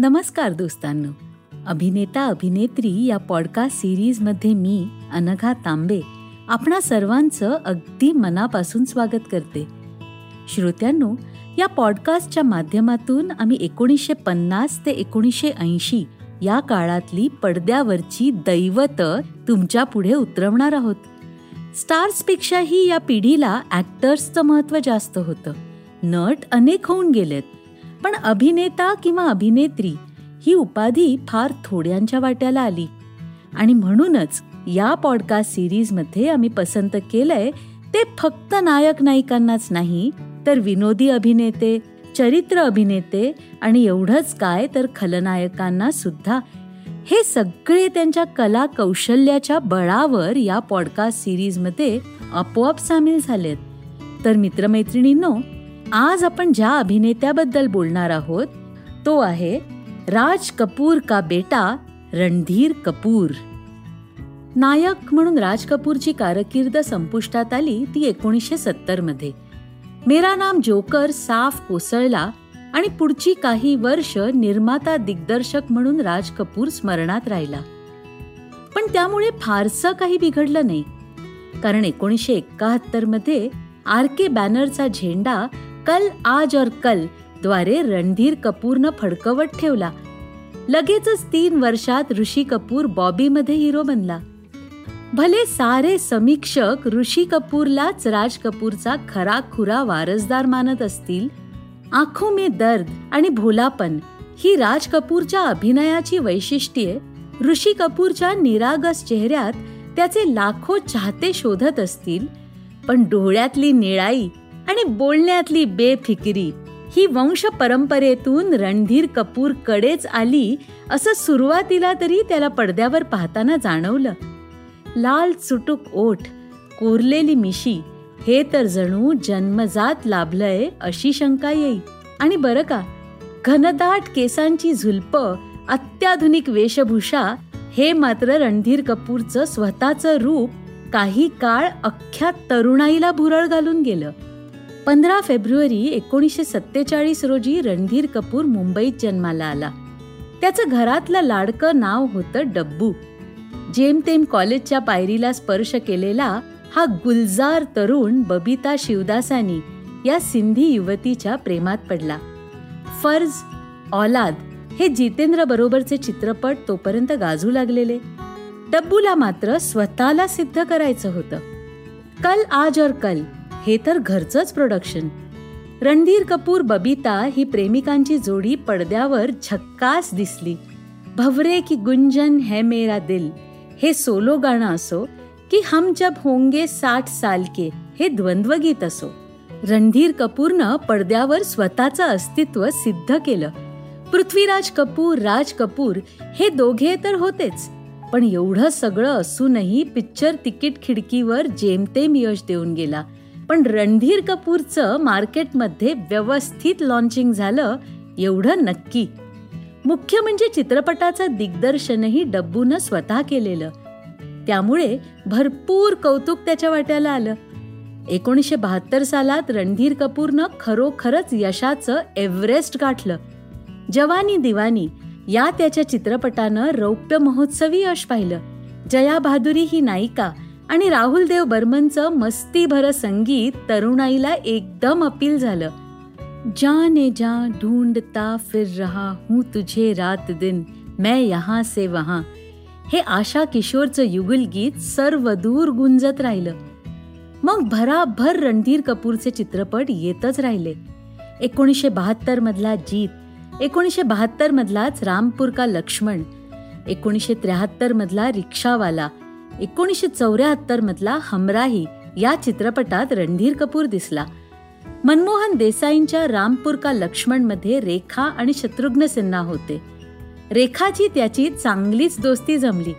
नमस्कार दोस्तांनो. अभिनेता अभिनेत्री या पॉडकास्ट सिरीजमध्ये मी अनघा तांबे आपणा सर्वांचं अगदी मनापासून स्वागत करते. श्रोत्यांनो या पॉडकास्टच्या माध्यमातून आम्ही एकोणीसशे पन्नास ते एकोणीसशे ऐंशी या काळातली पडद्यावरची दैवत तुमच्यापुढे उतरवणार आहोत. स्टार्सपेक्षाही या पिढीला ॲक्टर्सचं महत्त्व जास्त होतं. नट अनेक होऊन गेलेत. पण अभिनेता किंवा अभिनेत्री ही उपाधी फार थोड्यांच्या वाट्याला आली. आणि म्हणूनच या पॉडकास्ट सिरीजमध्ये आम्ही पसंत केलंय ते फक्त नायक नायिकांनाच नाही तर विनोदी अभिनेते चरित्र अभिनेते आणि एवढंच काय तर खलनायकांना सुद्धा. हे सगळे त्यांच्या कला कौशल्याच्या बळावर या पॉडकास्ट सिरीजमध्ये आपोआप सामील झालेत. तर मित्रमैत्रिणींनो आज आपण ज्या अभिनेत्याबद्दल बोलणार आहोत तो आहे राज कपूर का बेटा रणधीर कपूर. नायक म्हणून राज कपूरची कारकीर्द संपुष्टात आली ती एकोणीसशे सत्तरमध्ये. मेरा नाम जोकर साफ कोसळला आणि पुढची काही वर्ष निर्माता दिग्दर्शक म्हणून राज कपूर स्मरणात राहिला. पण त्यामुळे फारसं काही बिघडलं नाही. कारण एकोणीसशे एकाहत्तरमध्ये आर के बॅनरचा झेंडा कल आज और कलद्वारे रणधीर कपूरनं फडकवत ठेवला. लगेचच तीन वर्षात ऋषी कपूर बॉबीमध्ये हिरो बनला. भले सारे समीक्षक ऋषी कपूरलाच राज कपूरचा खरा खुरा वारसदार मानत असतील आखो मे दर्द आणि भोलापन ही राज कपूरच्या अभिनयाची वैशिष्ट्ये ऋषी कपूरच्या निरागस चेहऱ्यात त्याचे लाखो चाहते शोधत असतील पण डोळ्यातली निळाई आणि बोलण्यातली बेफिकिरी ही वंश परंपरेतून रणधीर कपूर कडेच आली असं सुरुवातीला तरी त्याला पडद्यावर पाहताना जाणवलं. लाल चुटूक ओठ कोरलेली मिशी हे तर जणू जन्मजात लाभलंय अशी शंका येई. आणि बरं का घनदाट केसांची झुलप अत्याधुनिक वेशभूषा हे मात्र रणधीर कपूरचं स्वतःचं रूप काही काळ अख्ख्या तरुणाईला भुरळ घालून गेलं. पंधरा फेब्रुवारी एकोणीसशे सत्तेचाळीस रोजी रणधीर कपूर मुंबईत जन्माला आला. त्याचं घरातलं लाडकं नाव होतं डब्बू. जेमतेम कॉलेजच्या पायरीला स्पर्श केलेला हा गुलजार तरुण बबिता शिवदासानी या सिंधी युवतीच्या प्रेमात पडला. फर्ज औलाद हे जितेंद्र बरोबरचे चित्रपट तोपर्यंत गाजू लागलेले. डब्बूला मात्र स्वतःला सिद्ध करायचं होतं. कल आज और कल हे तर घरचंच प्रोडक्शन रणधीर कपूर बबीता ही प्रेमिकांची जोडी पडद्यावर झक्कास दिसली. भवरे की गुंजन है मेरा दिल हे सोलो गाणं असो की हम जब होंगे साठ साल के हे द्वंद्वगीत असो. रणधीर कपूरनं पडद्यावर स्वतःचं अस्तित्व सिद्ध केलं. पृथ्वीराज कपूर राज कपूर हे दोघे तर होतेच पण एवढं सगळं असूनही पिक्चर तिकीट खिडकीवर जेमतेम यश देऊन गेला. पण रणधीर कपूरचं मार्केटमध्ये व्यवस्थित लॉन्चिंग झालं एवढं नक्की. मुख्य म्हणजे चित्रपटाचं दिग्दर्शनही डब्बूनं स्वतः केलेलं. त्यामुळे भरपूर कौतुक त्याच्या वाट्याला आलं. एकोणीसशे बहात्तर सालात रणधीर कपूरनं खरोखरच यशाचं एव्हरेस्ट गाठलं. जवानी दिवानी या त्याच्या चित्रपटानं रौप्य महोत्सवी यश पाहिलं. जया बहादुरी ही नायिका आणि राहुल देव बर्मनचं मस्तीभर संगीत तरुणाईला एकदम अपील झालं. जाने जा ढूंढता फिर रहा हूं तुझे रात दिन मैं यहां से वहां. हे आशा किशोरचं युगल गीत सर्व दूर गुंजत राहिलं. मग भराभर रणधीर कपूरचे चित्रपट येतच राहिले. एकोणीसशे बहात्तर मधला जीत एकोणीसशे बहात्तर मधलाच रामपूर का लक्ष्मण एकोणीसशे त्र्याहत्तर मधला रिक्षावाला एकोणीसशे चौऱ्याहत्तर मधला हमराही या चित्रपटात रणधीर कपूर दिसला. मनमोहन देसाईंच्या रामपूर का लक्ष्मणमध्ये रेखा आणि शत्रुघ्न सिन्हा होते. रेखाची त्याची चांगलीच दोस्ती जमली.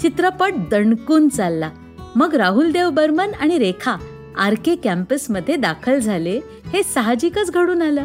चित्रपट दणकून चालला. मग राहुल देव बर्मन आणि रेखा आर के कॅम्पसमध्ये दाखल झाले हे साहजिकच घडून आलं.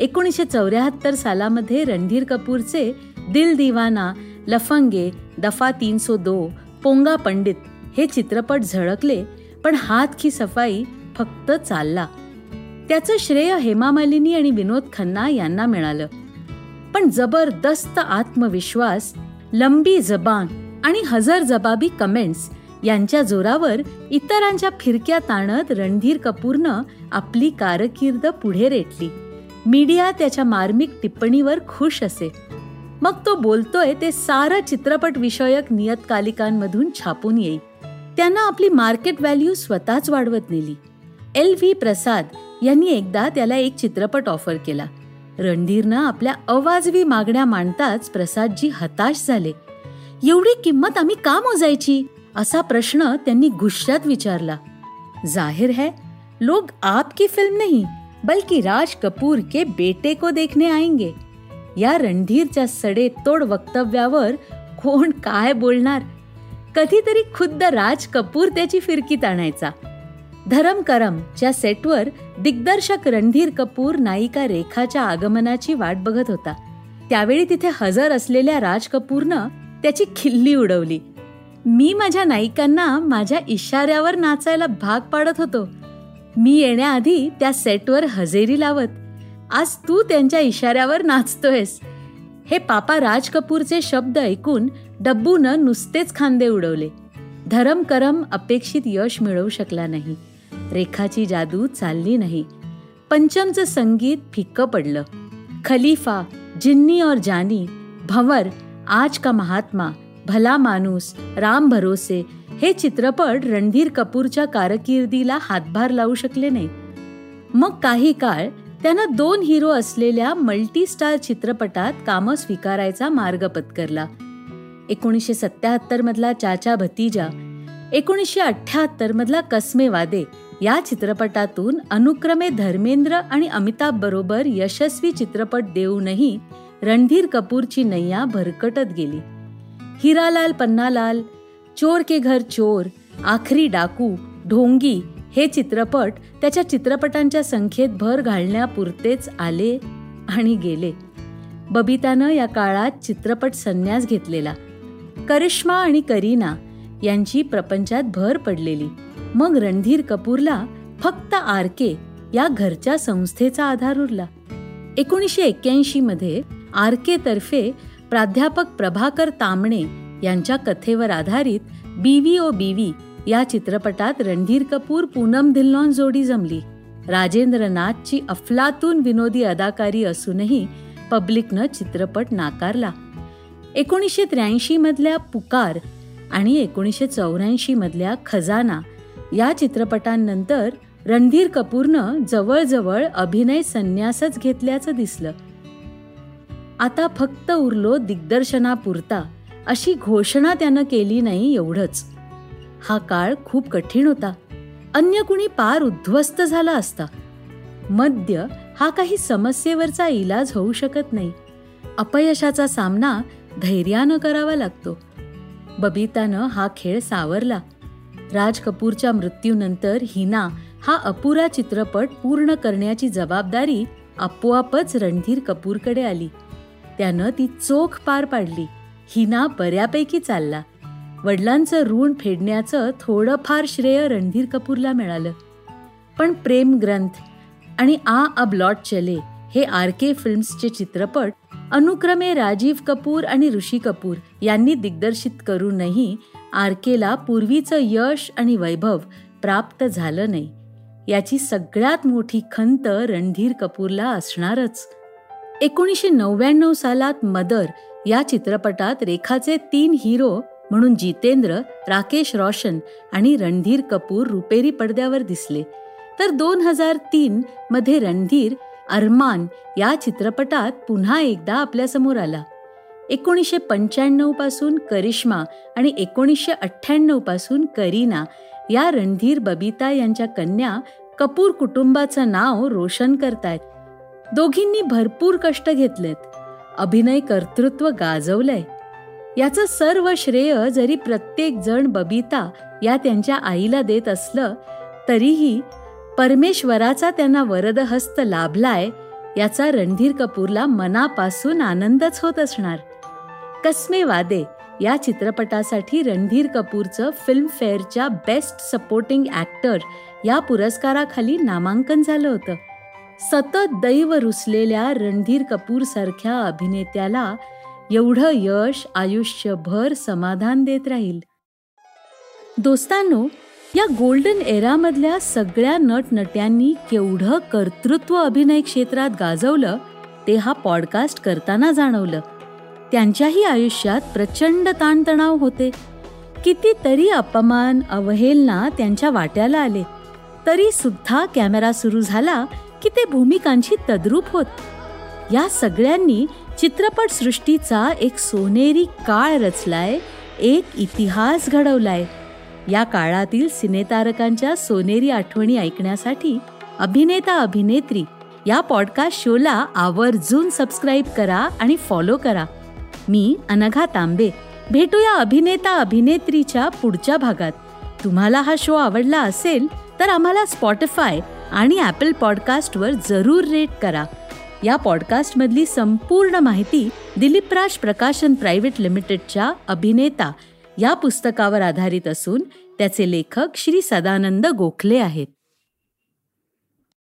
एकोणीसशे चौऱ्याहत्तर सालामध्ये रणधीर कपूरचे दिल दिवाना लफंगे दफा तीन सो दो पोंगा पंडित हे चित्रपट झळकले पण हात की सफाई फक्त चालला. त्याचं श्रेय हेमा मालिनी आणि विनोद खन्ना यांना मिळालं. पण जबरदस्त आत्मविश्वास लंबी जबान आणि हजर जबाबी कमेंट्स यांच्या जोरावर इतरांच्या फिरक्या ताणत रणधीर कपूरनं आपली कारकीर्द पुढे रेटली. मीडिया त्याच्या मार्मिक टिप्पणीवर खुश असे. मग तो बोलतोय ते सारं चित्रपट विषयक नियतकालिकांमधून छापून येईल त्यांना आपली मार्केट व्हॅल्यू स्वतःच वाढवत नेली. एल व्ही प्रसाद यांनी एकदा त्याला एक चित्रपट ऑफर केला. रणधीरनं आपल्या अवाजवी मागण्या मांडताच प्रसादजी हताश झाले. एवढी किंमत आम्ही का मोजायची? असा प्रश्न त्यांनी गुस्स्यात विचारला. जाहिर है लोग आपकी फिल्म नहीं बल्कि राज कपूर के बेटे को देखने आएंगे. या रणधीरच्या सडेतोड वक्तव्यावर कोण काय बोलणार? कधीतरी खुद्द राज कपूर त्याची फिरकीत आणायचा. धरम करम च्या सेटवर दिग्दर्शक रणधीर कपूर नायिका रेखाच्या आगमनाची वाट बघत होता. त्यावेळी तिथे हजर असलेल्या राज कपूरनं त्याची खिल्ली उडवली. मी माझ्या नायिकांना माझ्या इशाऱ्यावर नाचायला भाग पाडत होतो. मी येण्याआधी त्या सेटवर हजेरी लावत आज तू त्यांच्या इशाऱ्यावर नाचतोयस. हे पापा राज कपूरचे शब्द ऐकून डब्बूनं नुसतेच खांदे उडवले. धरम करम अपेक्षित यश मिळवू शकला नाही. रेखाची जादू चालली नाही. पंचमचं संगीत फिक्क पडलं. खलीफा जिन्नी और जानी भंवर आज का महात्मा भला माणूस राम भरोसे हे चित्रपट रणधीर कपूरच्या कारकिर्दीला हातभार लावू शकले नाही. मग काही काळ त्यानं दोन हिरो असलेल्या मल्टीस्टार चित्रपटात कामं स्वीकारायचा मार्ग पत्करला. एकोणीसशे सत्याहत्तर मधला चाचा भतीजा एकोणीसशे अठ्याहत्तर मधला कसमे वादे या चित्रपटातून अनुक्रमे धर्मेंद्र आणि अमिताभ बरोबर यशस्वी चित्रपट देऊनही रणधीर कपूरची नैया भरकटत गेली. हिरालाल पन्नालाल चोर के घर चोर आखरी डाकू ढोंगी हे चित्रपट त्याच्या चित्रपटांच्या संख्येत भर घालण्यापुरतेच आले आणि गेले. बबितानं या काळात चित्रपट संन्यास घेतलेला. करिश्मा आणि करीना यांची प्रपंचात भर पडलेली. मग रणधीर कपूरला फक्त आर के या घरच्या संस्थेचा आधार उरला. एकोणीसशे एक्क्याऐंशी मध्ये आर के तर्फे प्राध्यापक प्रभाकर तांबणे यांच्या कथेवर आधारित बीवी ओ बीवी या चित्रपटात रणधीर कपूर पूनम धिल्लॉन जोडी जमली. राजेंद्र नाथची अफलातून विनोदी अदाकारी असूनही पब्लिकनं चित्रपट नाकारला. एकोणीसशे त्र्याऐंशी मधल्या पुकार आणि एकोणीसशे चौऱ्याऐंशी मधल्या खजाना या चित्रपटांनंतर रणधीर कपूरनं जवळजवळ अभिनय संन्यासच घेतल्याचं दिसलं. आता फक्त उरलो दिग्दर्शनापुरता अशी घोषणा त्यानं केली नाही एवढंच. हा काळ खूप कठीण होता. अन्य कुणी पार उद्ध्वस्त झाला असता. मद्य हा काही समस्येवरचा इलाज होऊ शकत नाही. अपयशाचा सामना धैर्यानं करावा लागतो. बबितानं हा खेळ सावरला. राज कपूरच्या मृत्यूनंतर हिना हा अपुरा चित्रपट पूर्ण करण्याची जबाबदारी आपोआपच रणधीर कपूरकडे आली. त्यानं ती चोख पार पाडली. हिना बऱ्यापैकी चालला. वडिलांचं ऋण फेडण्याचं थोडंफार श्रेय रणधीर कपूरला मिळालं. पण प्रेम ग्रंथ आणि आ अब लॉट चले हे आर के फिल्म्सचे चित्रपट अनुक्रमे राजीव कपूर आणि ऋषी कपूर यांनी दिग्दर्शित करूनही आर केला पूर्वीचं यश आणि वैभव प्राप्त झालं नाही. याची सगळ्यात मोठी खंत रणधीर कपूरला असणारच. एकोणीसशे नव्याण्णव सालात मदर या चित्रपटात रेखाचे तीन हिरो म्हणून जितेंद्र राकेश रोशन आणि रणधीर कपूर रुपेरी पडद्यावर दिसले. तर दोन हजार तीन मध्ये रणधीर अरमान या चित्रपटात पुन्हा एकदा आपल्यासमोर आला. एकोणीसशे पंच्याण्णवपासून करिश्मा आणि एकोणीसशे अठ्ठ्याण्णवपासून करीना या रणधीर बबिता यांच्या कन्या कपूर कुटुंबाचं नाव रोशन करतायत. दोघींनी भरपूर कष्ट घेतलेत. अभिनय कर्तृत्व गाजवलंय. याचं सर्व श्रेय जरी प्रत्येक जण बबिता या त्यांच्या आईला देत असलं तरीही परमेश्वराचा त्यांना वरदहस्त लाभलाय याचा रणधीर कपूरला मनापासून आनंदच होत असणार. कसमे वादे या चित्रपटासाठी रणधीर कपूरचं फिल्मफेअरच्या बेस्ट सपोर्टिंग ॲक्टर या पुरस्काराखाली नामांकन झालं होतं. सतत दैव रुसलेल्या रणधीर कपूरसारख्या अभिनेत्याला एवढं यश आयुष्यभर समाधान देत राहील. दोस्तांनो या गोल्डन एरामधल्या सगळ्या नटनट्यांनी केवढं कर्तृत्व अभिनय क्षेत्रात गाजवलं ते हा पॉडकास्ट करताना जाणवलं. त्यांच्याही आयुष्यात प्रचंड ताणतणाव होते. कितीतरी अपमान अवहेलना त्यांच्या वाट्याला आले. तरी सुद्धा कॅमेरा सुरू झाला की ते भूमिकांची तद्रूप होत. या सगळ्यांनी चित्रपटसृष्टीचा एक सोनेरी काळ रचलाय एक इतिहास घडवलाय. या काळातील सिनेतारकांच्या सोनेरी आठवणी ऐकण्यासाठी अभिनेता अभिनेत्री या पॉडकास्ट शोला आवर्जून सबस्क्राईब करा आणि फॉलो करा. मी अनघा तांबे. भेटूया अभिनेता अभिनेत्रीच्या पुढच्या भागात. तुम्हाला हा शो आवडला असेल तर आम्हाला स्पॉटीफाय आणि ॲपल पॉडकास्टवर जरूर रेट करा. या पॉडकास्टमधली संपूर्ण माहिती दिलीपराज प्रकाशन प्रायव्हेट लिमिटेडच्या अभिनेता या पुस्तकावर आधारित असून त्याचे लेखक श्री सदानंद गोखले आहेत.